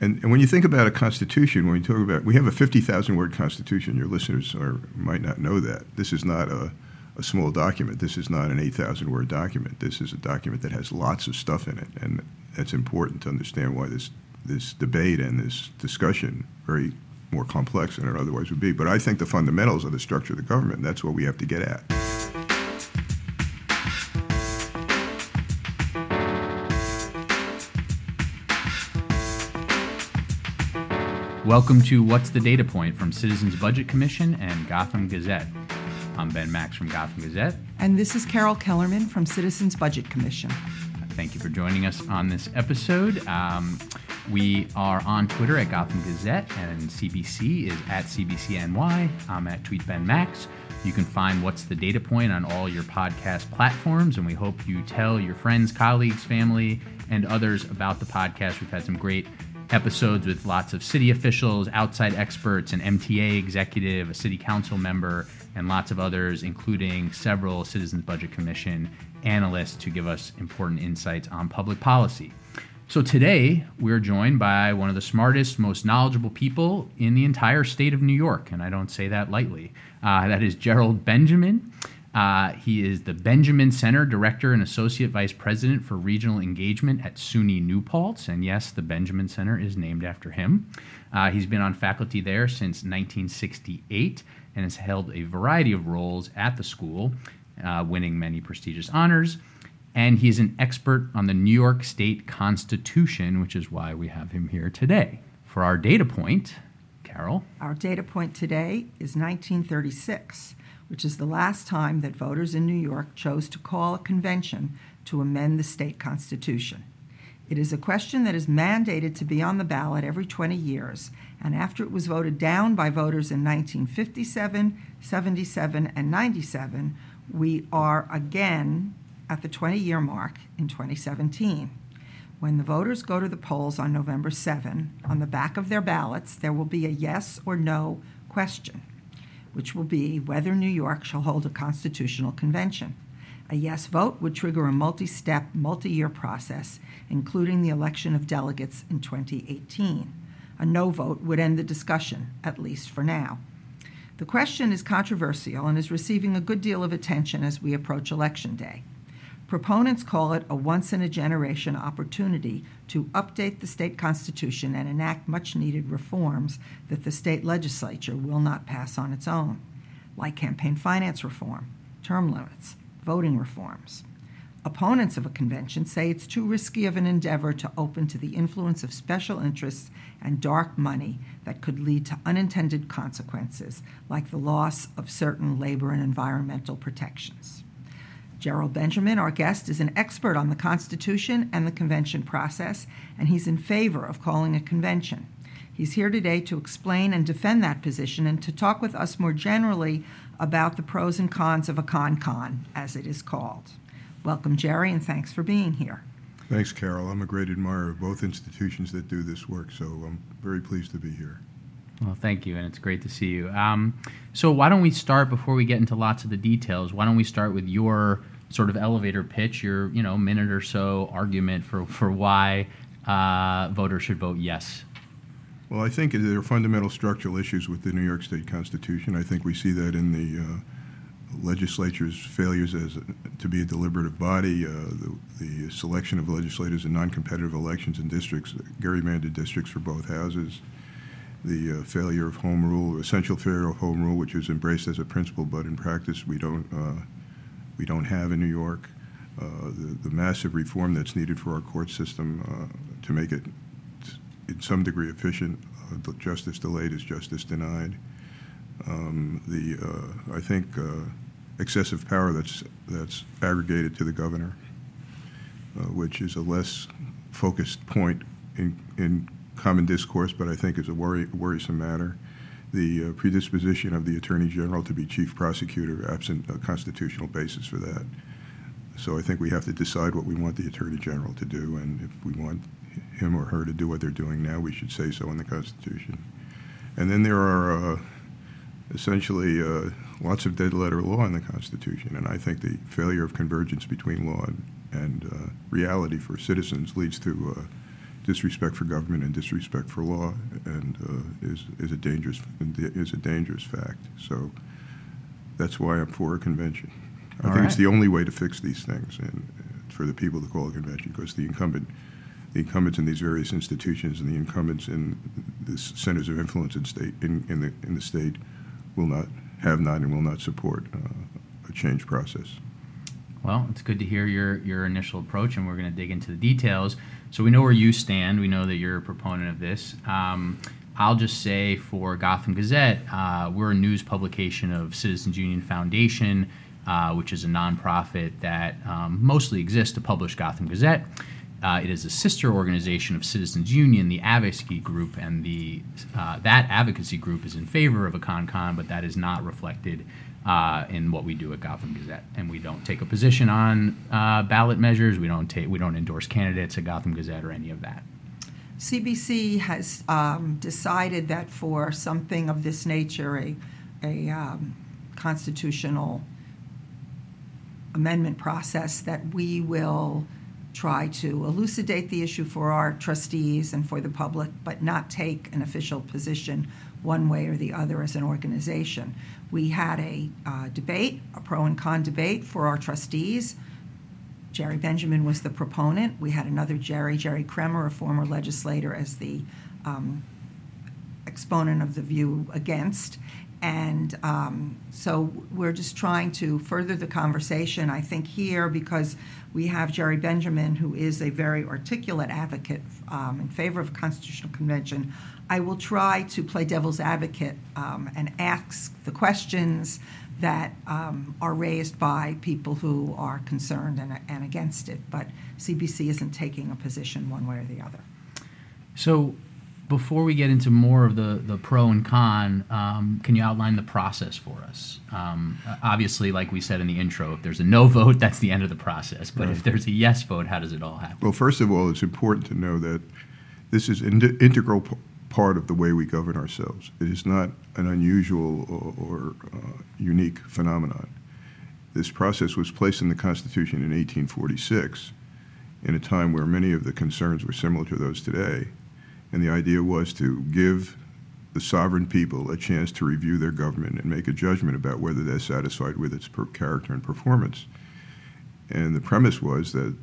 and, and when you think about a constitution, when you talk about, we have a 50,000 word constitution. Your listeners are, might not know that. This is not a, a small document. This is not an 8,000 word document. This is a document that has lots of stuff in it. And it's important to understand why this, this debate and this discussion very more complex than it otherwise would be. But I think the fundamentals of the structure of the government, that's what we have to get at. Welcome to What's the Data Point from Citizens Budget Commission and Gotham Gazette. I'm Ben Max from Gotham Gazette. And this is Carol Kellerman from Citizens Budget Commission. Thank you for joining us on this episode. Um, we are on Twitter at Gotham Gazette, and CBC is at CBCNY. I'm at TweetBenMax. You can find What's the Data Point on all your podcast platforms, and we hope you tell your friends, colleagues, family, and others about the podcast. We've had some great episodes with lots of city officials, outside experts, an MTA executive, a city council member, and lots of others, including several Citizens Budget Commission analysts to give us important insights on public policy. So today we're joined by one of the smartest, most knowledgeable people in the entire state of New York, and I don't say that lightly. Uh, that is Gerald Benjamin. Uh, he is the Benjamin Center Director and Associate Vice President for Regional Engagement at SUNY New Paltz. And yes, the Benjamin Center is named after him. Uh, he's been on faculty there since 1968 and has held a variety of roles at the school, uh, winning many prestigious honors. And he is an expert on the New York State Constitution, which is why we have him here today. For our data point, Carol. Our data point today is 1936 which is the last time that voters in New York chose to call a convention to amend the state constitution. It is a question that is mandated to be on the ballot every 20 years, and after it was voted down by voters in 1957, 77, and 97, we are again at the 20 year mark in 2017. When the voters go to the polls on November 7, on the back of their ballots, there will be a yes or no question which will be whether New York shall hold a constitutional convention. A yes vote would trigger a multi step, multi year process, including the election of delegates in 2018. A no vote would end the discussion, at least for now. The question is controversial and is receiving a good deal of attention as we approach Election Day. Proponents call it a once in a generation opportunity to update the state constitution and enact much needed reforms that the state legislature will not pass on its own, like campaign finance reform, term limits, voting reforms. Opponents of a convention say it's too risky of an endeavor to open to the influence of special interests and dark money that could lead to unintended consequences, like the loss of certain labor and environmental protections. Gerald Benjamin, our guest, is an expert on the Constitution and the convention process, and he's in favor of calling a convention. He's here today to explain and defend that position and to talk with us more generally about the pros and cons of a con-con, as it is called. Welcome, Jerry, and thanks for being here. Thanks, Carol. I'm a great admirer of both institutions that do this work, so I'm very pleased to be here. Well, thank you, and it's great to see you. Um, so, why don't we start before we get into lots of the details? Why don't we start with your sort of elevator pitch, your you know minute or so argument for for why uh, voters should vote yes? Well, I think there are fundamental structural issues with the New York State Constitution. I think we see that in the uh, legislature's failures as a, to be a deliberative body, uh, the, the, selection of legislators in non-competitive elections in districts, gerrymandered districts for both houses, the uh, failure of home rule, essential failure of home rule, which is embraced as a principle, but in practice we don't uh, we don't have in New York, uh, the, the, massive reform that's needed for our court system uh, to make it in some degree efficient. Uh, justice delayed is justice denied. Um, the I think excessive power that's that's aggregated to the governor, which is a less focused point in in common discourse, but I think is a worry, worrisome matter the uh, predisposition of the Attorney General to be chief prosecutor, absent a constitutional basis for that. So I think we have to decide what we want the Attorney General to do, and if we want him or her to do what they're doing now, we should say so in the Constitution. And then there are uh, essentially uh, lots of dead letter law in the Constitution, and I think the failure of convergence between law and, and uh, reality for citizens leads to uh, disrespect for government and disrespect for law, and uh, is is a dangerous is a dangerous fact. So that's why I'm for a convention. I All think it's the only way to fix these things, and for the people to call a convention, because the incumbent, the incumbents in these various institutions and the incumbents in the centers of influence in state in, in the in the state will not have not and will not support uh, a change process. Well, it's good to hear your, your initial approach, and we're going to dig into the details. So we know where you stand. We know that you're a proponent of this. Um, I'll just say for Gotham Gazette, uh, we're a news publication of Citizens Union Foundation, uh, which is a nonprofit that um, mostly exists to publish Gotham Gazette. Uh, it is a sister organization of Citizens Union, the advocacy group, and the uh, that advocacy group is in favor of a con-con, but that is not reflected uh, in what we do at Gotham Gazette, and we don't take a position on uh, ballot measures. We don't take we don't endorse candidates at Gotham Gazette or any of that. CBC has um, decided that for something of this nature, a, a um, constitutional amendment process, that we will try to elucidate the issue for our trustees and for the public, but not take an official position one way or the other as an organization. We had a uh, debate, a pro and con debate for our trustees. Jerry Benjamin was the proponent. We had another Jerry, Jerry Kremer, a former legislator, as the um, exponent of the view against. And um, so we're just trying to further the conversation, I think, here because we have Jerry Benjamin, who is a very articulate advocate um, in favor of constitutional convention. I will try to play devil's advocate um, and ask the questions that um, are raised by people who are concerned and, and against it. But CBC isn't taking a position one way or the other. So, before we get into more of the, the pro and con, um, can you outline the process for us? Um, obviously, like we said in the intro, if there's a no vote, that's the end of the process. But if there's a yes vote, how does it all happen? Well, first of all, it's important to know that this is an integral p- part of the way we govern ourselves. It is not an unusual or, or uh, unique phenomenon. This process was placed in the Constitution in 1846 in a time where many of the concerns were similar to those today. And the idea was to give the sovereign people a chance to review their government and make a judgment about whether they're satisfied with its character and performance. And the premise was that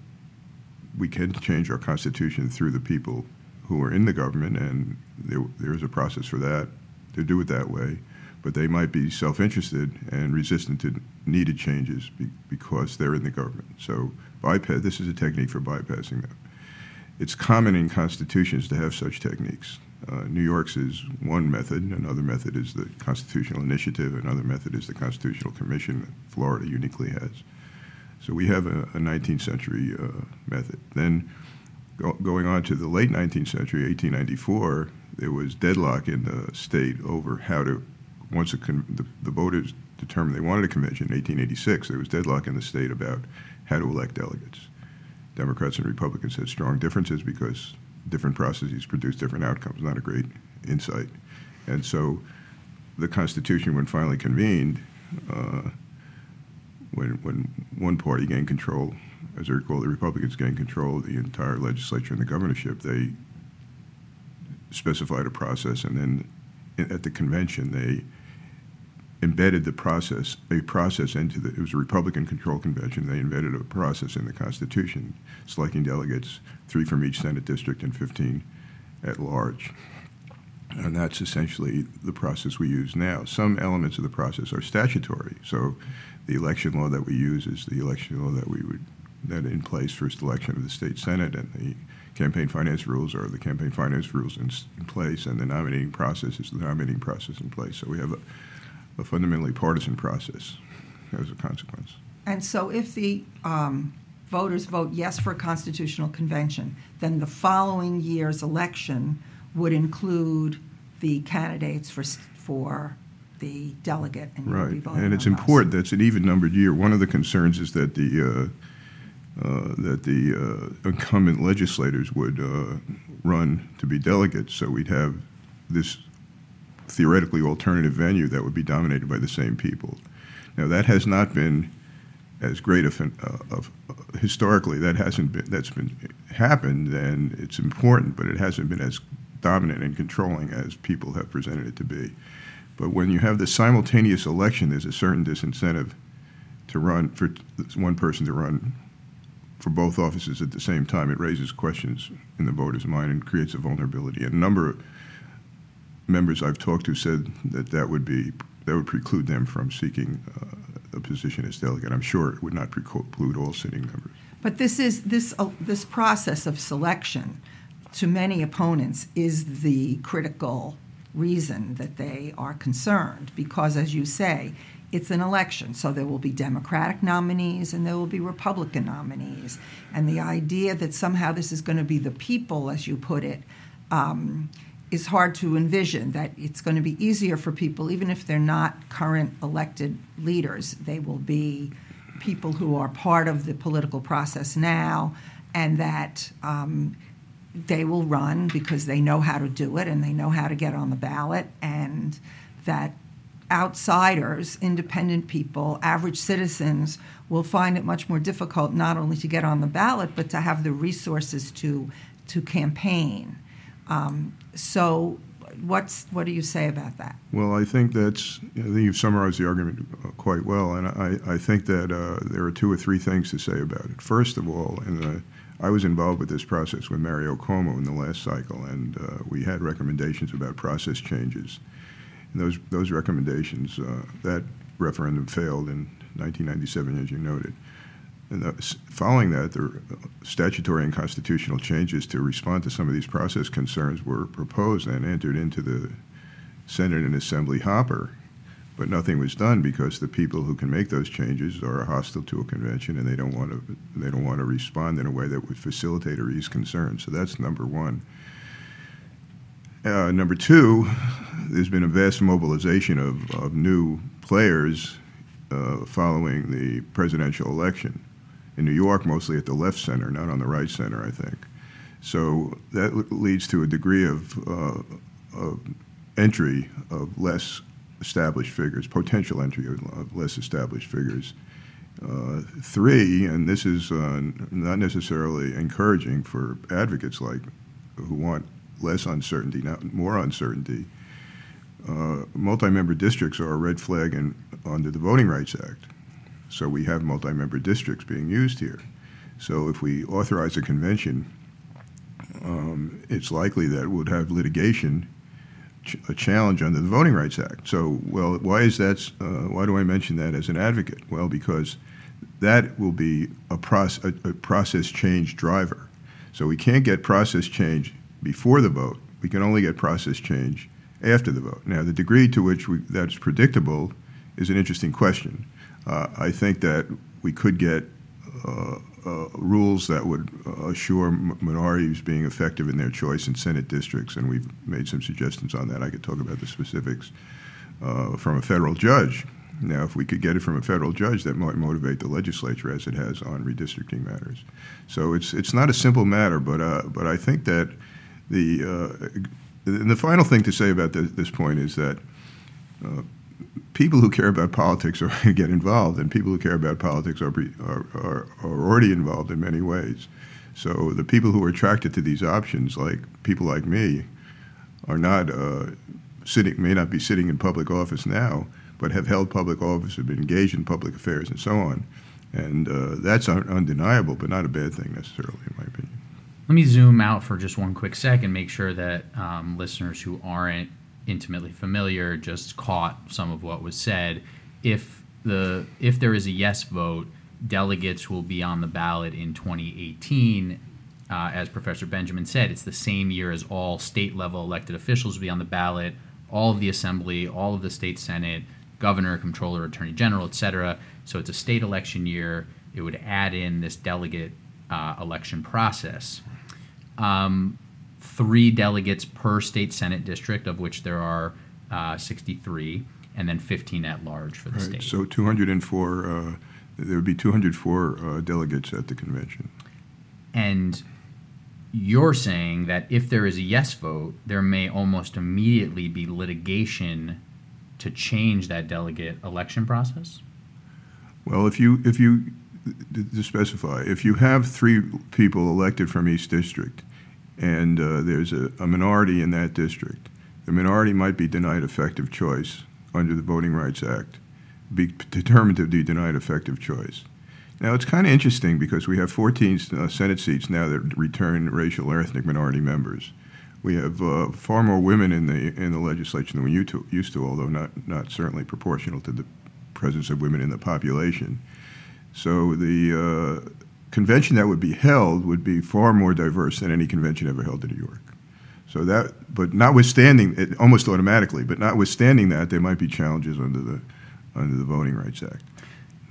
we can change our constitution through the people who are in the government, and there, there is a process for that to do it that way. But they might be self-interested and resistant to needed changes be, because they're in the government. So bypass. This is a technique for bypassing them. It's common in constitutions to have such techniques. Uh, New York's is one method. Another method is the constitutional initiative. Another method is the constitutional commission that Florida uniquely has. So we have a, a 19th century uh, method. Then go, going on to the late 19th century, 1894, there was deadlock in the state over how to, once con- the, the voters determined they wanted a convention in 1886, there was deadlock in the state about how to elect delegates. Democrats and Republicans had strong differences because different processes produce different outcomes, not a great insight. And so the Constitution, when finally convened, uh, when, when one party gained control, as they recall, the Republicans gained control of the entire legislature and the governorship, they specified a process, and then at the convention, they embedded the process, a process into the, it was a Republican-controlled convention, they embedded a process in the Constitution, selecting delegates, three from each Senate district and 15 at large. And that's essentially the process we use now. Some elements of the process are statutory. So the election law that we use is the election law that we would that in place first election of the state senate, and the campaign finance rules are the campaign finance rules in, in place, and the nominating process is the nominating process in place. So we have a, a fundamentally partisan process as a consequence. And so if the um, voters vote yes for a constitutional convention, then the following year's election would include the candidates for, for the delegate, and you would be Right, and it's important. That's an even-numbered year. One of the concerns is that the uh, uh, that the uh, incumbent legislators would uh, run to be delegates, so we'd have this theoretically alternative venue that would be dominated by the same people. Now, that has not been as great of, uh, of uh, historically. That hasn't been. That's been happened, then it's important, but it hasn't been as dominant and controlling as people have presented it to be. But when you have the simultaneous election, there's a certain disincentive to run for one person to run for both offices at the same time. It raises questions in the voter's mind and creates a vulnerability. A number members I've talked to said that that would be that would preclude them from seeking uh, a position as delegate. I'm sure it would not preclude all sitting members. But this is this uh, this process of selection to many opponents is the critical reason that they are concerned because as you say it's an election so there will be democratic nominees and there will be republican nominees and the idea that somehow this is going to be the people as you put it um, is hard to envision that it's going to be easier for people even if they're not current elected leaders they will be people who are part of the political process now and that um, they will run because they know how to do it and they know how to get on the ballot, and that outsiders, independent people, average citizens will find it much more difficult not only to get on the ballot but to have the resources to to campaign. Um, so, what's what do you say about that? Well, I think that's I think you've summarized the argument quite well, and I, I think that uh, there are two or three things to say about it. First of all, in the I was involved with this process with Mario Cuomo in the last cycle, and uh, we had recommendations about process changes. And those those recommendations, uh, that referendum failed in 1997, as you noted. And the, following that, the statutory and constitutional changes to respond to some of these process concerns were proposed and entered into the Senate and Assembly hopper but nothing was done because the people who can make those changes are hostile to a convention and they don't want to they don't want to respond in a way that would facilitate or ease concerns. So that's number one. Uh, number two, there's been a vast mobilization of, of new players uh, following the presidential election. In New York, mostly at the left center, not on the right center, I think. So that leads to a degree of, uh, of entry of less established figures, potential entry of less established figures. Uh, three, and this is uh, not necessarily encouraging for advocates like who want less uncertainty, not more uncertainty. Uh, multi-member districts are a red flag in, under the Voting Rights Act. So we have multi-member districts being used here. So if we authorize a convention, um, it's likely that we'd have litigation a challenge under the Voting Rights Act. So, well, why is that? Uh, why do I mention that as an advocate? Well, because that will be a, proce- a, a process change driver. So we can't get process change before the vote. We can only get process change after the vote. Now, the degree to which we, that's predictable is an interesting question. Uh, I think that we could get uh, uh, rules that would uh, assure minorities being effective in their choice in Senate districts, and we've made some suggestions on that. I could talk about the specifics uh, from a federal judge. Now, if we could get it from a federal judge, that might motivate the legislature as it has on redistricting matters. So it's it's not a simple matter, but uh, but I think that the uh, and the final thing to say about this, this point is that people who care about politics are get involved, and people who care about politics are, are, are, are, already involved in many ways. So the people who are attracted to these options, like people like me, are not uh, sitting, may not be sitting in public office now, but have held public office, have been engaged in public affairs, and so on. And uh, that's un- undeniable, but not a bad thing necessarily, in my opinion. Let me zoom out for just one quick second, make sure that um, listeners who aren't intimately familiar just caught some of what was said. If the if there is a yes vote, delegates will be on the ballot in 2018. Uh, as Professor Benjamin said, it's the same year as all state level elected officials will be on the ballot, all of the assembly, all of the state senate, governor, comptroller, attorney general, etc. So it's a state election year. It would add in this delegate uh, election process. Um, three delegates per state senate district, of which there are uh, 63, and then 15 at large for the right, state. So 204, uh, there would be 204 uh, delegates at the convention. And you're saying that if there is a yes vote, there may almost immediately be litigation to change that delegate election process? Well, if you if you to specify, if you have three people elected from each district, and uh, there's a, a minority in that district, the minority might be denied effective choice under the Voting Rights Act, be determined to be denied effective choice. Now, it's kind of interesting because we have 14 uh, Senate seats now that return racial or ethnic minority members. We have uh, far more women in the in the legislature than we used to, used to, although not not certainly proportional to the presence of women in the population. So the uh, convention that would be held would be far more diverse than any convention ever held in New York. So that, but notwithstanding it, almost automatically, but notwithstanding that, there might be challenges under the under the Voting Rights Act.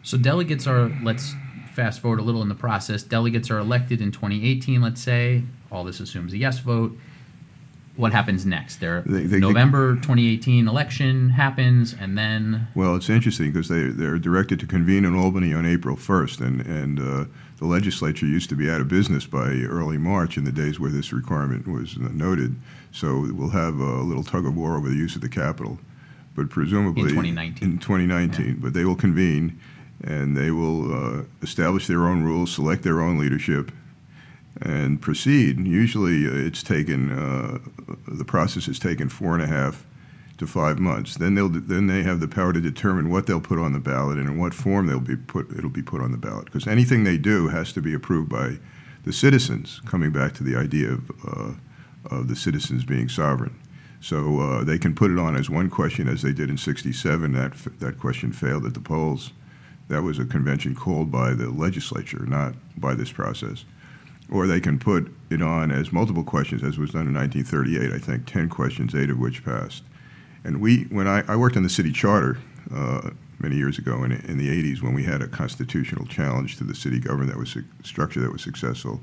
So delegates are let's fast forward a little in the process. Delegates are elected in 2018, let's say. All this assumes a yes vote. What happens next? There, They- they- November 2018 election happens, and then Well, it's interesting because they they're directed to convene in Albany on April 1st, and and uh, the legislature used to be out of business by early March in the days where this requirement was noted. So we'll have a little tug of war over the use of the Capitol, but presumably In 2019. In 2019, but they will convene, and they will uh, establish their own rules, select their own leadership, and proceed. Usually, uh, it's taken uh, the process has taken four and a half to five months. Then they'll then they have the power to determine what they'll put on the ballot and in what form they'll be put. It'll be put on the ballot because anything they do has to be approved by the citizens. Coming back to the idea of uh, of the citizens being sovereign. So uh, they can put it on as one question, as they did in '67. That that question failed at the polls. That was a convention called by the legislature, not by this process. Or they can put it on as multiple questions, as was done in 1938. I think 10 questions, eight of which passed. And we, when I, I worked on the city charter uh, many years ago in, in the 80s, when we had a constitutional challenge to the city government that was a structure that was successful.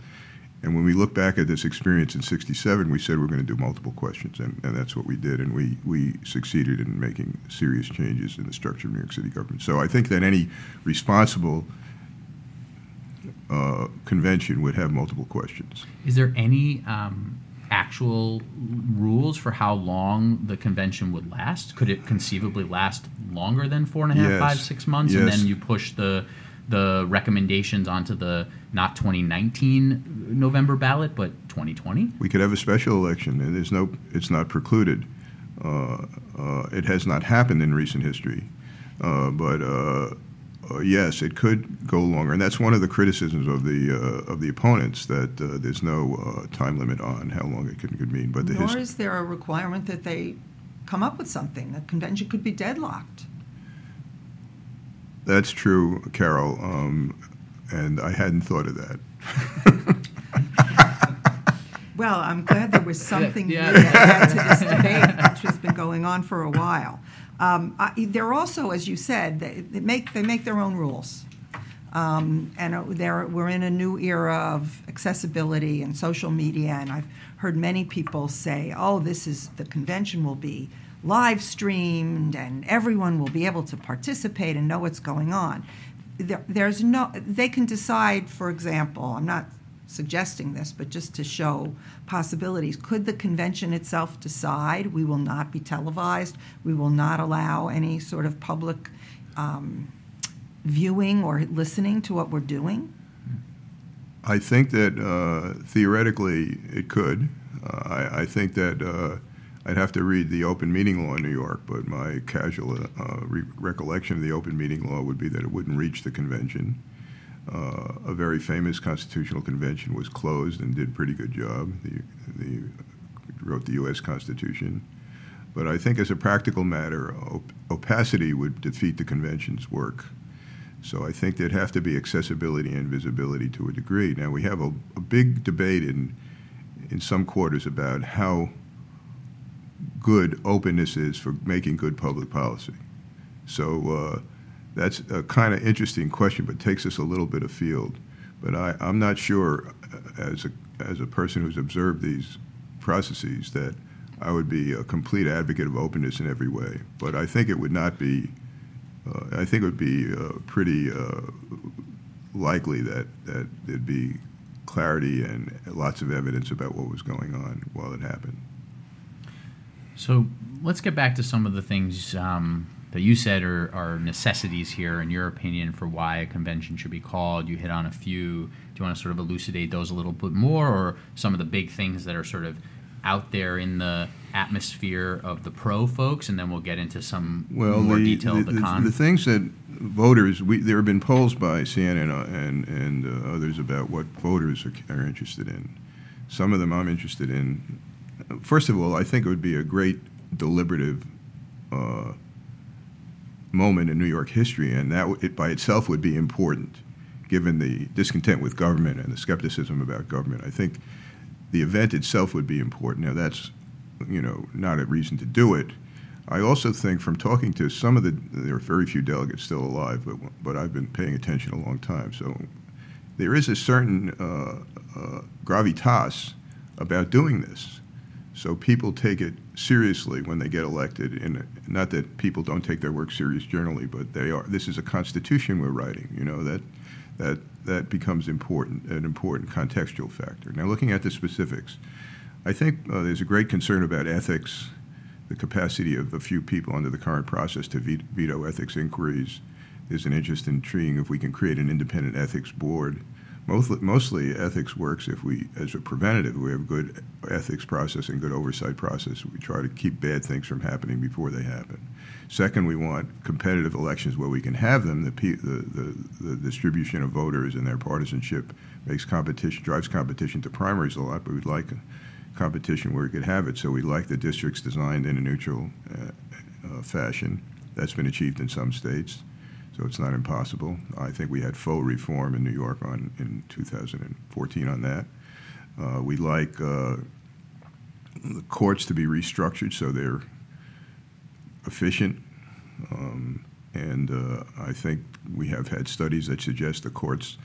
And when we look back at this experience in 67, we said we're going to do multiple questions, and, and that's what we did. And we, we succeeded in making serious changes in the structure of New York City government. So I think that any responsible uh, convention would have multiple questions. is there any um, actual rules for how long the convention would last? Could it conceivably last longer than four and a half, Yes. five, six months, and then you push the the recommendations onto the not 2019 November ballot, but 2020? We could have a special election, and there's no, it's not precluded. Uh, uh, it has not happened in recent history, uh, but uh, yes, it could go longer, and that's one of the criticisms of the uh, of the opponents that uh, there's no uh, time limit on how long it could, could mean. But the Nor his- is there a requirement that they come up with something. The convention could be deadlocked. that's true, Carol, um, and I hadn't thought of that. Well, I'm glad there was something Yeah. new to add to this debate, which has been going on for a while. Um, I, they're also, as you said, they, they make they make their own rules, um, and uh, we're in a new era of accessibility and social media. And I've heard many people say, "Oh, this is the convention will be live streamed, and everyone will be able to participate and know what's going on." There, there's no they can decide. For example, I'm not suggesting this, but just to show possibilities. Could the convention itself decide we will not be televised? We will not allow any sort of public um, viewing or listening to what we're doing? I think that uh, theoretically it could. Uh, I, I think that uh, I'd have to read the open meeting law in New York, but my casual uh, re- recollection of the open meeting law would be that it wouldn't reach the convention. Uh, a very famous constitutional convention was closed and did a pretty good job. The, the wrote the U.S. Constitution, but I think as a practical matter, op- opacity would defeat the convention's work. So I think there'd have to be accessibility and visibility to a degree. Now we have a, a big debate in in some quarters about how good openness is for making good public policy. So uh, that's a kind of interesting question, but takes us a little bit afield. But I, I'm not sure, uh, as a as a person who's observed these processes, that I would be a complete advocate of openness in every way. But I think it would not be. Uh, I think it would be uh, pretty uh, likely that that there'd be clarity and lots of evidence about what was going on while it happened. So let's get back to some of the things um, that you said are, are necessities here, in your opinion, for why a convention should be called. You hit on a few. Do you want to sort of elucidate those a little bit more, or some of the big things that are sort of out there in the atmosphere of the pro folks, and then we'll get into some well, more the, detail the, of the, con. The things that voters, we, there have been polls by CNN and, and uh, others about what voters are, are interested in. Some of them I'm interested in. First of all, I think it would be a great deliberative uh, moment in New York history, and that it by itself would be important, given the discontent with government and the skepticism about government. I think the event itself would be important. Now, that's you know not a reason to do it. I also think from talking to some of the there are very few delegates still alive, but but I've been paying attention a long time, so there is a certain uh, uh, gravitas about doing this. So people take it seriously when they get elected. And not that people don't take their work serious generally, but they are. This is a constitution we're writing. You know that that that becomes important, an important contextual factor. Now, looking at the specifics, I think uh, there's a great concern about ethics, the capacity of a few people under the current process to veto ethics inquiries. There's an interest in treating if we can create an independent ethics board Mostly, mostly ethics works if we, as a preventative, we have a good ethics process and good oversight process. We try to keep bad things from happening before they happen. Second, we want competitive elections where we can have them. The, the, the, the distribution of voters and their partisanship makes competition, drives competition to primaries a lot, but we'd like competition where we could have it. So we like the districts designed in a neutral uh, uh, fashion. That's been achieved in some states so it's not impossible. I think we had faux reform in New York on in 2014 on that. Uh, we like uh, the courts to be restructured so they're efficient. Um, and uh, I think we have had studies that suggest the courts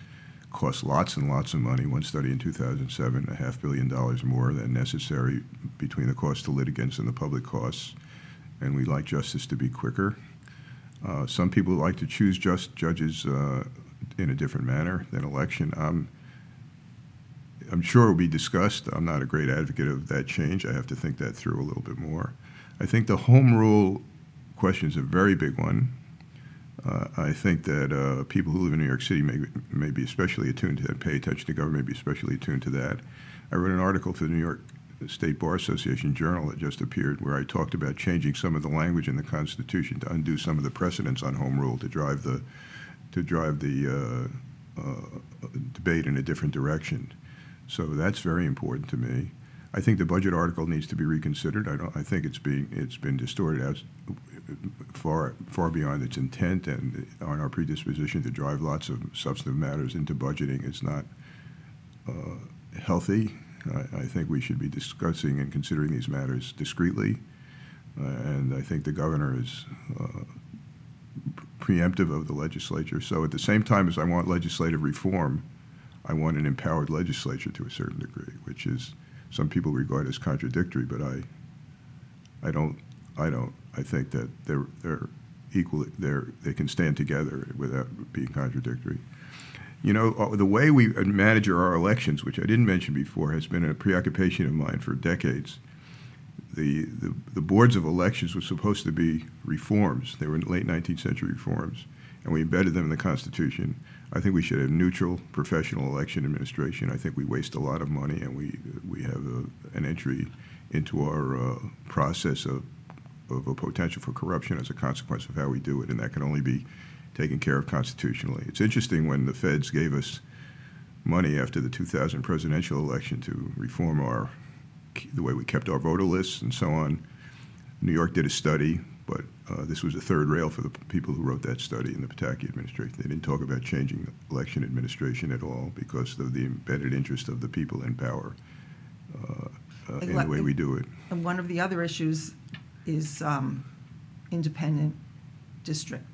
cost lots and lots of money. One study in 2007, a half billion dollars more than necessary between the cost to litigants and the public costs. And we like justice to be quicker. Uh, some people like to choose just judges uh, in a different manner than election. I'm, I'm sure it will be discussed. I'm not a great advocate of that change. I have to think that through a little bit more. I think the home rule question is a very big one. Uh, I think that uh, people who live in New York City may, may be especially attuned to that, pay attention to government, may be especially attuned to that. I wrote an article for the New York State Bar Association journal that just appeared, where I talked about changing some of the language in the Constitution to undo some of the precedents on home rule to drive the to drive the uh, uh, debate in a different direction. So that's very important to me. I think the budget article needs to be reconsidered. I don't. I think it's being it's been distorted as far far beyond its intent and on our predisposition to drive lots of substantive matters into budgeting. It's not uh, healthy I, I, think we should be discussing and considering these matters discreetly, uh, and I think the governor is uh, preemptive of the legislature. So at the same time as I want legislative reform, I want an empowered legislature to a certain degree, which is some people regard as contradictory, but I, I don't, I don't. I think that they're they're equally they're they can stand together without being contradictory. You know, uh, the way we manage our elections, which I didn't mention before, has been a preoccupation of mine for decades. The, the, the boards of elections were supposed to be reforms. They were late 19th century reforms, and we embedded them in the Constitution. I think we should have neutral professional election administration. I think we waste a lot of money, and we, we have a, an entry into our uh, process of, of a potential for corruption as a consequence of how we do it, and that can only be taken care of constitutionally. It's interesting when the feds gave us money after the 2000 presidential election to reform our the way we kept our voter lists and so on. New York did a study, but uh, this was a third rail for the people who wrote that study in the Pataki administration. They didn't talk about changing election administration at all because of the embedded interest of the people in power uh, uh, in the way we do it. And one of the other issues is um, independent district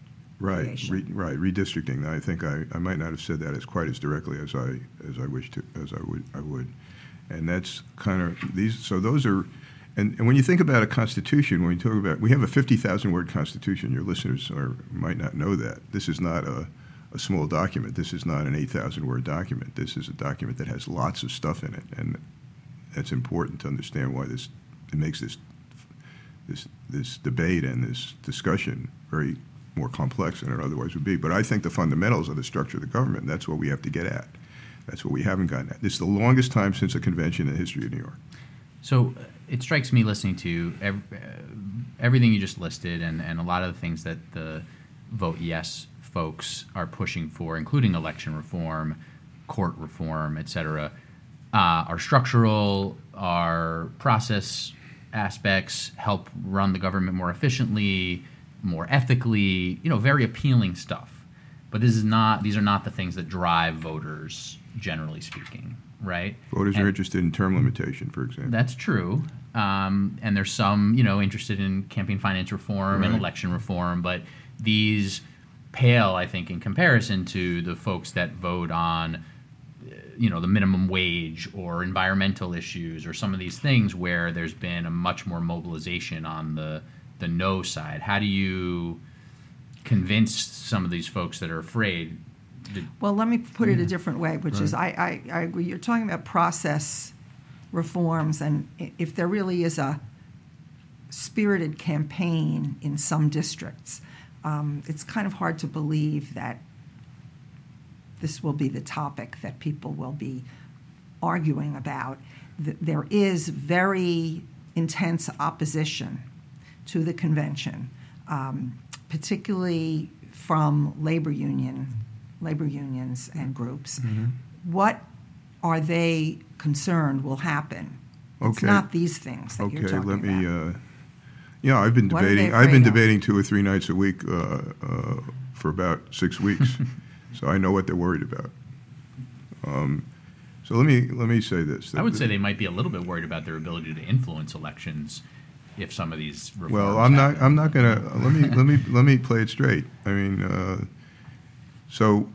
Right, re, right, redistricting. I think I, I might not have said that as quite as directly as I as I wish to as I would I would, and that's kind of these. So those are, and, and when you think about a constitution, when you talk about we have a fifty thousand word constitution. Your listeners are might not know that this is not a a small document. This is not an eight thousand word document. This is a document that has lots of stuff in it, and that's important to understand why this it makes this this this debate and this discussion very more complex than it otherwise would be. But I think the fundamentals of the structure of the government, that's what we have to get at. That's what we haven't gotten at. This is the longest time since a convention in the history of New York. So it strikes me listening to uh, everything you just listed and, and a lot of the things that the vote yes folks are pushing for, including election reform, court reform, et cetera, uh, are structural, are process aspects, help run the government more efficiently, more ethically, you know, very appealing stuff. But this is not; these are not the things that drive voters, generally speaking, right? Voters And- are interested in term limitation, for example. That's true. Um, and there's some, you know, interested in campaign finance reform and election reform, but these pale, I think, in comparison to the folks that vote on, uh, you know, the minimum wage or environmental issues or some of these things where there's been a much more mobilization on the the no side. How do you convince some of these folks that are afraid? that- Well, let me put it a different way, which is I, I, I agree. You're talking about process reforms, and if there really is a spirited campaign in some districts, um, it's kind of hard to believe that this will be the topic that people will be arguing about. There is very intense opposition to the convention, um, particularly from labor union, labor unions and groups. What are they concerned will happen? It's not these things that you're Okay, talking let me. about. Uh, yeah, I've been What are they debating. I've been of? debating two or three nights a week uh, uh, for about six weeks, so I know what they're worried about. Um, so let me let me say this. I would say they might be a little bit worried about their ability to influence elections if some of these reforms. Well, I'm not. I'm not gonna. Let me. let me. Let me play it straight. I mean, uh, so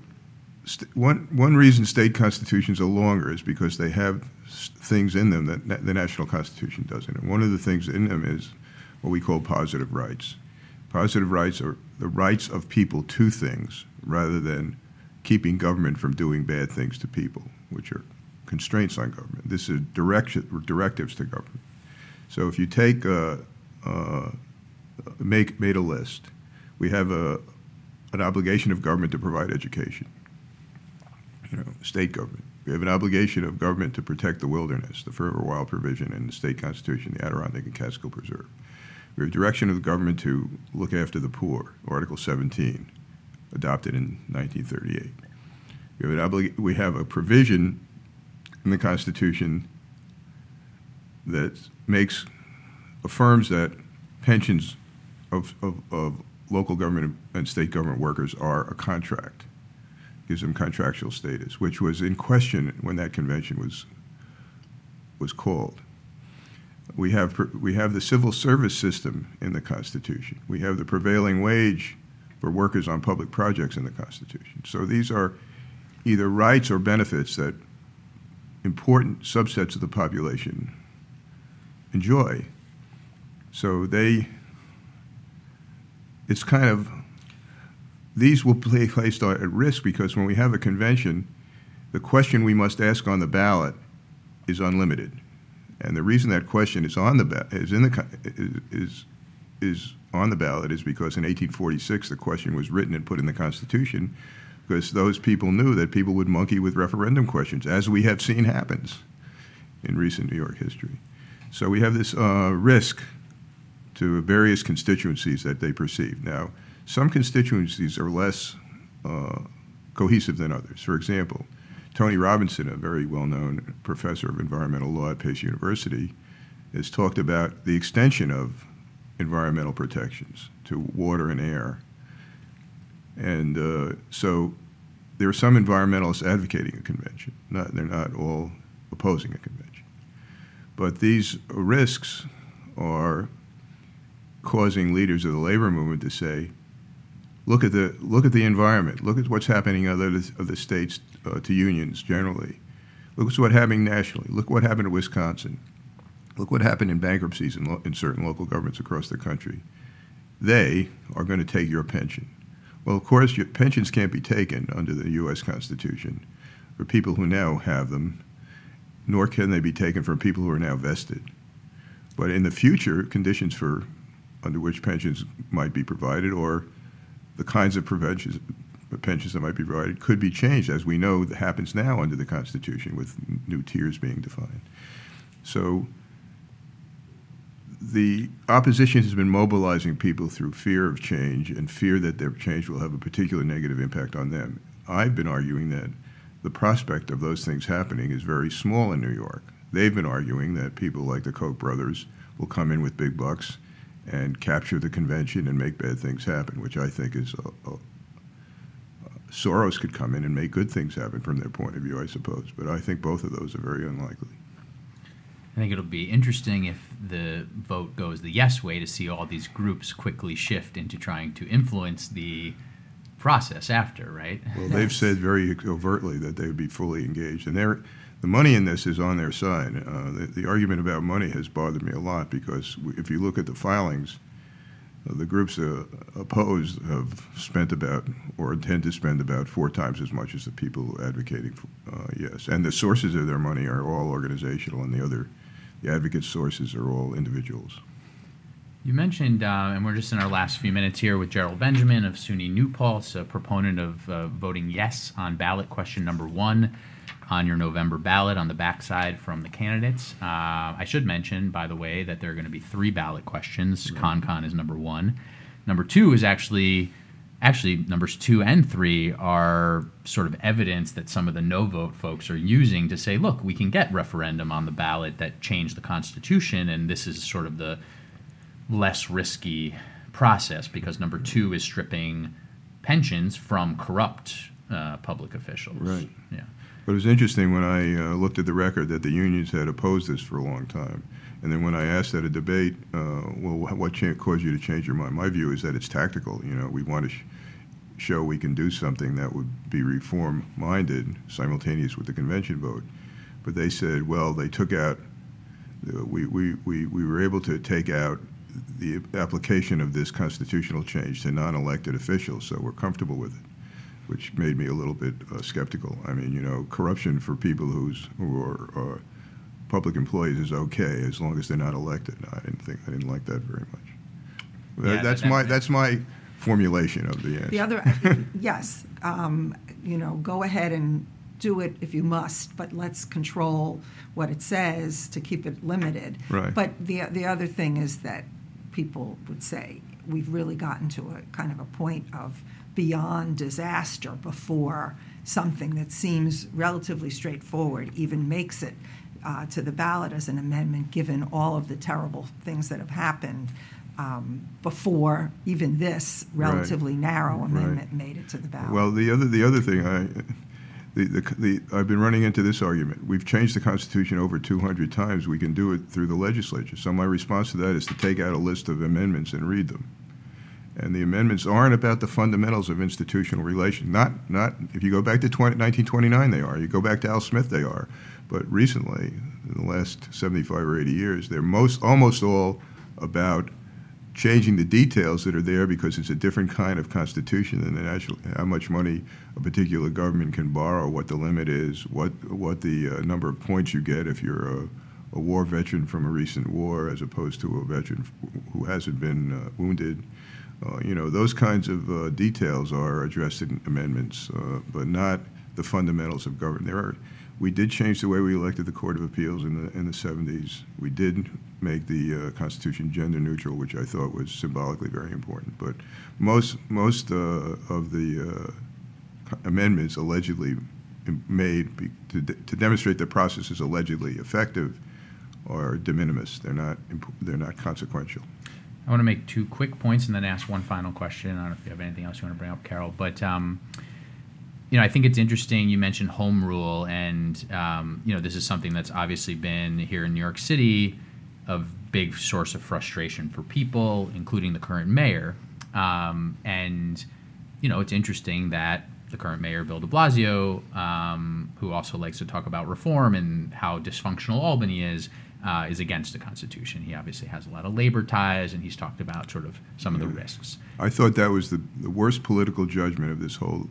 st- one one reason state constitutions are longer is because they have s- things in them that na- the national constitution doesn't. And one of the things in them is what we call positive rights. Positive rights are the rights of people to things rather than keeping government from doing bad things to people, which are constraints on government. This is direction, directives to government. So if you take uh, uh, make made a list, we have a an obligation of government to provide education. You know, state government. We have an obligation of government to protect the wilderness, the forever wild provision in the state constitution, the Adirondack and Catskill Preserve. We have direction of the government to look after the poor, Article 17, adopted in 1938. We have, an oblig- we have a provision in the Constitution that makes affirms that pensions of, of, of local government and state government workers are a contract, gives them contractual status, which was in question when that convention was was called. We have we have the civil service system in the Constitution. We have the prevailing wage for workers on public projects in the Constitution. So these are either rights or benefits that important subsets of the population enjoy. So they, it's kind of, these will be placed at risk because when we have a convention, the question we must ask on the ballot is unlimited. And the reason that question is on the ba- is in the is is on the ballot is because in 1846 the question was written and put in the Constitution because those people knew that people would monkey with referendum questions, as we have seen happens in recent New York history. So we have this uh, risk to various constituencies that they perceive. Now, some constituencies are less uh, cohesive than others. For example, Tony Robinson, a very well-known professor of environmental law at Pace University, has talked about the extension of environmental protections to water and air. And uh, so there are some environmentalists advocating a convention. Not, they're not all opposing a convention. But these risks are causing leaders of the labor movement to say, look at the, look at the environment. Look at what's happening in other of the states uh, to unions generally. Look at what's happening nationally. Look what happened in Wisconsin. Look what happened in bankruptcies in, lo- in certain local governments across the country. They are going to take your pension. Well, of course, your pensions can't be taken under the U.S. Constitution for people who now have them, nor can they be taken from people who are now vested. But in the future, conditions for under which pensions might be provided, or the kinds of pensions that might be provided could be changed, as we know that happens now under the Constitution with new tiers being defined. So the opposition has been mobilizing people through fear of change and fear that their change will have a particular negative impact on them. I've been arguing that the prospect of those things happening is very small in New York. They've been arguing that people like the Koch brothers will come in with big bucks and capture the convention and make bad things happen, which I think is a, a, Soros could come in and make good things happen from their point of view, I suppose. But I think both of those are very unlikely. I think it'll be interesting if the vote goes the yes way to see all these groups quickly shift into trying to influence the process after, right? Well, they've said very overtly that they would be fully engaged, and they're, the money in this is on their side. Uh, the, the, argument about money has bothered me a lot because if you look at the filings, uh, the groups uh, opposed have spent about or intend to spend about four times as much as the people advocating for, uh, yes. And the sources of their money are all organizational, and the other the advocate sources are all individuals. You mentioned, uh, and we're just in our last few minutes here with Gerald Benjamin of SUNY New Paltz, a proponent of uh, voting yes on ballot question number one on your November ballot on the backside from the candidates. Uh, I should mention, by the way, that there are going to be three ballot questions. Right. ConCon is number one. Number two is actually actually numbers two and three are sort of evidence that some of the no vote folks are using to say look we can get referendum on the ballot that change the constitution and this is sort of the less risky process because number two is stripping pensions from corrupt uh, public officials right yeah but it was interesting when i uh, looked at the record that the unions had opposed this for a long time and then when I asked at a debate, uh, well, what caused you to change your mind? My view is that it's tactical. You know, we want to sh- show we can do something that would be reform-minded, simultaneous with the convention vote. But they said, well, they took out. We, we, we, we were able to take out the application of this constitutional change to non-elected officials, so we're comfortable with it, which made me a little bit uh, skeptical. I mean, you know, corruption for people who's who are uh, public employees is okay as long as they're not elected. I didn't think I didn't like that very much. Yeah, that's that, my that's my formulation of the answer. The other, yes, um, you know, go ahead and do it if you must, but let's control what it says to keep it limited. Right. But the the other thing is that people would say we've really gotten to a kind of a point of beyond disaster before something that seems relatively straightforward even makes it uh, to the ballot as an amendment, given all of the terrible things that have happened um, before even this relatively right. narrow amendment right. made it to the ballot. Well, the other the other thing I. The, the, the, I've been running into this argument. We've changed the Constitution over 200 times. We can do it through the legislature. So my response to that is to take out a list of amendments and read them. And the amendments aren't about the fundamentals of institutional relation. Not, not if you go back to 20, 1929, they are. You go back to Al Smith, they are. But recently, in the last 75 or 80 years, they're most, almost all about changing the details that are there because it's a different kind of constitution than actual, how much money a particular government can borrow, what the limit is, what what the uh, number of points you get if you're a, a, war veteran from a recent war as opposed to a veteran who hasn't been uh, wounded. Uh, you know, those kinds of uh, details are addressed in amendments, uh, but not the fundamentals of government. There are we did change the way we elected the Court of Appeals in the in the 70s. We did make the uh, Constitution gender neutral, which I thought was symbolically very important. But most most uh, of the uh, amendments allegedly made be, to, to demonstrate the process is allegedly effective are de minimis. They're not they're not consequential. I want to make two quick points and then ask one final question. I don't know if you have anything else you want to bring up, Carol, but. Um, you know, I think it's interesting. You mentioned home rule, and um, you know, this is something that's obviously been here in New York City a big source of frustration for people, including the current mayor. Um, and you know, it's interesting that the current mayor, Bill De Blasio, um, who also likes to talk about reform and how dysfunctional Albany is, uh, is against the Constitution. He obviously has a lot of labor ties, and he's talked about sort of some yeah. of the risks. I thought that was the, the worst political judgment of this whole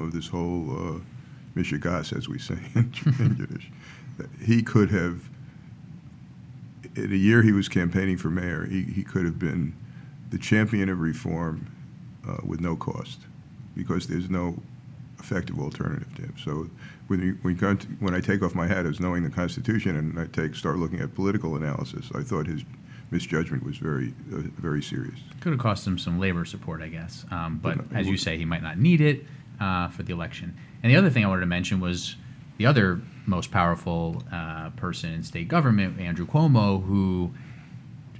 of this whole uh, Mishigas, as we say in, Yiddish. He could have, in a year he was campaigning for mayor, he, he could have been the champion of reform uh, with no cost, because there's no effective alternative to him. So when, you, when, you when I take off my hat as knowing the Constitution and I take start looking at political analysis, I thought his misjudgment was very uh, very serious. Could have cost him some labor support, I guess. Um, but as you say, he might not need it uh, for the election. And the other thing I wanted to mention was the other most powerful uh, person in state government, Andrew Cuomo, who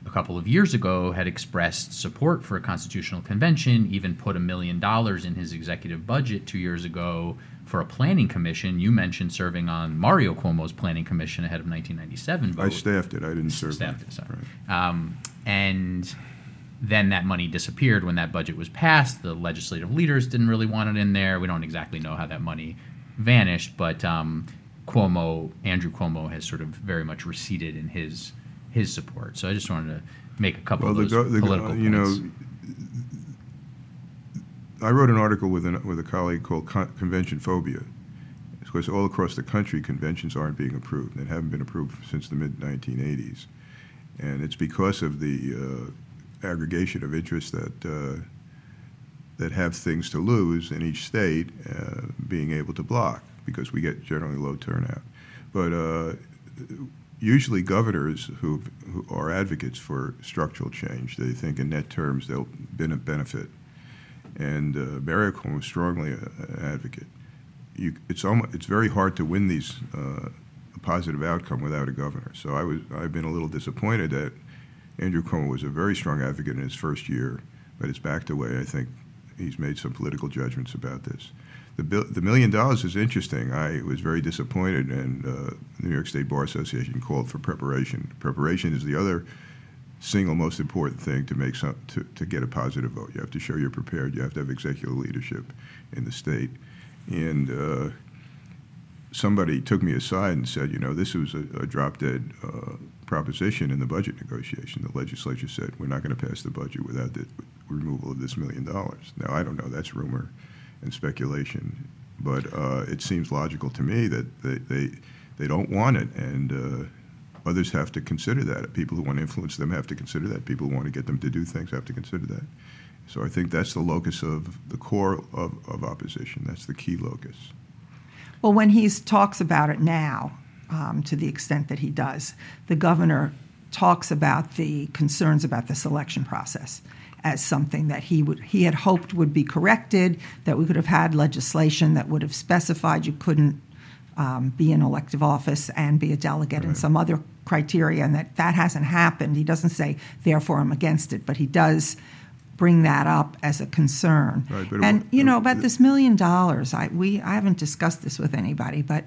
a couple of years ago had expressed support for a constitutional convention, even put a million dollars in his executive budget two years ago for a planning commission. You mentioned serving on Mario Cuomo's planning commission ahead of 1997 vote. I staffed it. I didn't serve. Staffed it. Sorry. Right. Um, and then that money disappeared when that budget was passed. The legislative leaders didn't really want it in there. We don't exactly know how that money vanished, but um, Cuomo, Andrew Cuomo, has sort of very much receded in his his support. So I just wanted to make a couple well, of those the, political you points. know, I wrote an article with an, with a colleague called Con- Convention Phobia. Because all across the country, conventions aren't being approved and haven't been approved since the mid 1980s, and it's because of the uh, aggregation of interests that uh, that have things to lose in each state uh, being able to block because we get generally low turnout. But uh, usually governors who, who are advocates for structural change, they think in net terms they'll benefit. And uh, Cuomo was strongly an advocate. You, it's, almost, it's very hard to win these uh, a positive outcome without a governor. So I was, I've been a little disappointed that Andrew Cuomo was a very strong advocate in his first year, but it's backed away, I think, he's made some political judgments about this. The, the million dollars is interesting. I was very disappointed, and uh, the New York State Bar Association called for preparation. Preparation is the other single most important thing to make some to, to get a positive vote. You have to show you're prepared. You have to have executive leadership in the state, and uh, somebody took me aside and said, you know, this was a, a drop dead uh, proposition in the budget negotiation. The legislature said, we're not going to pass the budget without the removal of this million dollars. Now, I don't know, that's rumor and speculation, but uh, it seems logical to me that they, they, they don't want it, and uh, others have to consider that. People who want to influence them have to consider that. People who want to get them to do things have to consider that. So I think that's the locus of the core of, of opposition. That's the key locus. Well, when he talks about it now, um, to the extent that he does, the governor talks about the concerns about the selection process as something that he would he had hoped would be corrected, that we could have had legislation that would have specified you couldn't um, be in elective office and be a delegate right. and some other criteria, and that that hasn't happened. He doesn't say, therefore, I'm against it, but he does bring that up as a concern. Right, and you know about this million dollars, I we I haven't discussed this with anybody, but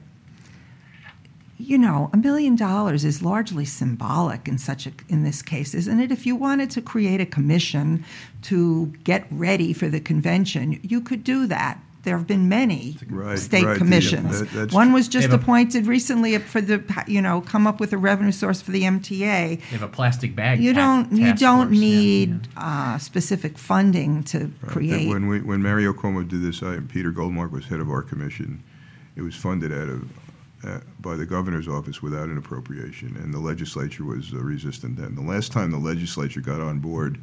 you know, a million dollars is largely symbolic in such a in this case, isn't it? If you wanted to create a commission to get ready for the convention, you could do that. There have been many right, state right. commissions. The, that, One was just appointed recently for the you know come up with a revenue source for the MTA. They have a plastic bag. You don't you don't force, need yeah. uh, specific funding to right. create. When we, when Mario Cuomo did this, I, Peter Goldmark was head of our commission. It was funded out of uh, by the governor's office without an appropriation, and the legislature was uh, resistant then. The last time the legislature got on board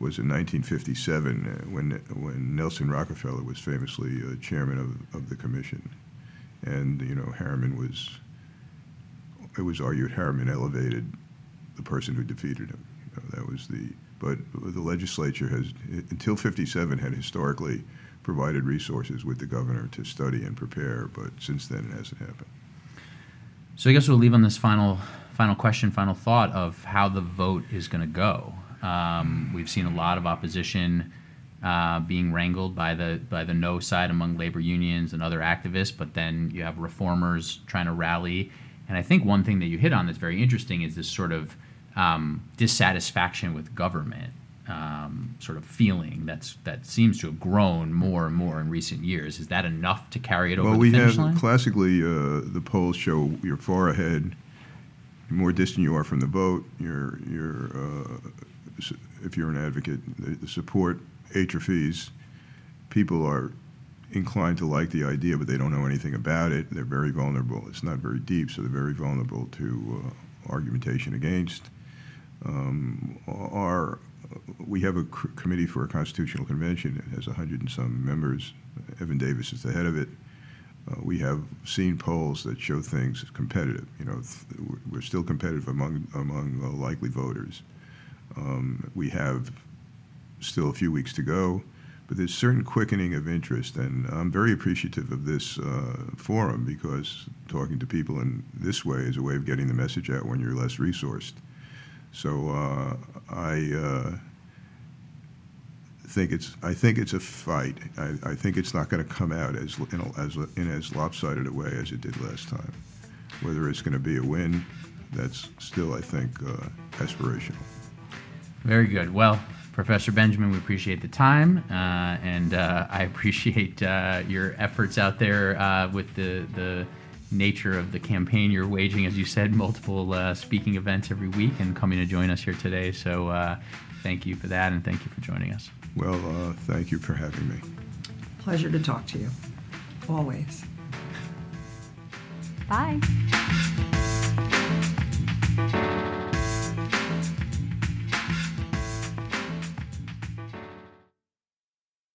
was in 1957 uh, when when Nelson Rockefeller was famously uh, chairman of, of the commission, and you know Harriman was. It was argued Harriman elevated the person who defeated him. You know, that was the. But the legislature has until 57 had historically provided resources with the governor to study and prepare, but since then it hasn't happened. So I guess we'll leave on this final final question, final thought of how the vote is going to go. Um, we've seen a lot of opposition uh, being wrangled by the by the no side among labor unions and other activists, but then you have reformers trying to rally. And I think one thing that you hit on that's very interesting is this sort of um, dissatisfaction with government um, sort of feeling that's that seems to have grown more and more in recent years. Is that enough to carry it over well, the finish have, line? classically uh, the polls show you're far ahead. The more distant you are from the vote, you're, you're uh, if you're an advocate, the, the support atrophies. People are inclined to like the idea, but they don't know anything about it. They're very vulnerable. It's not very deep, so they're very vulnerable to uh, argumentation against. Um, our we have a committee for a constitutional convention. It has a hundred and some members. Evan Davis is the head of it. Uh, we have seen polls that show things competitive. You know, th- we're still competitive among among uh, likely voters. Um, we have still a few weeks to go, but there's certain quickening of interest, and I'm very appreciative of this uh, forum because talking to people in this way is a way of getting the message out when you're less resourced. So uh, I uh, think it's I think it's a fight. I, I think it's not going to come out as in, a, as in as lopsided a way as it did last time. Whether it's going to be a win, that's still I think uh, aspirational. Very good. Well, Professor Benjamin, we appreciate the time, uh, and uh, I appreciate uh, your efforts out there uh, with the the nature of the campaign you're waging. As you said, multiple uh, speaking events every week, and coming to join us here today. So, thank you for that, and thank you for joining us. Well, uh, thank you for having me. Pleasure to talk to you. Always. Bye.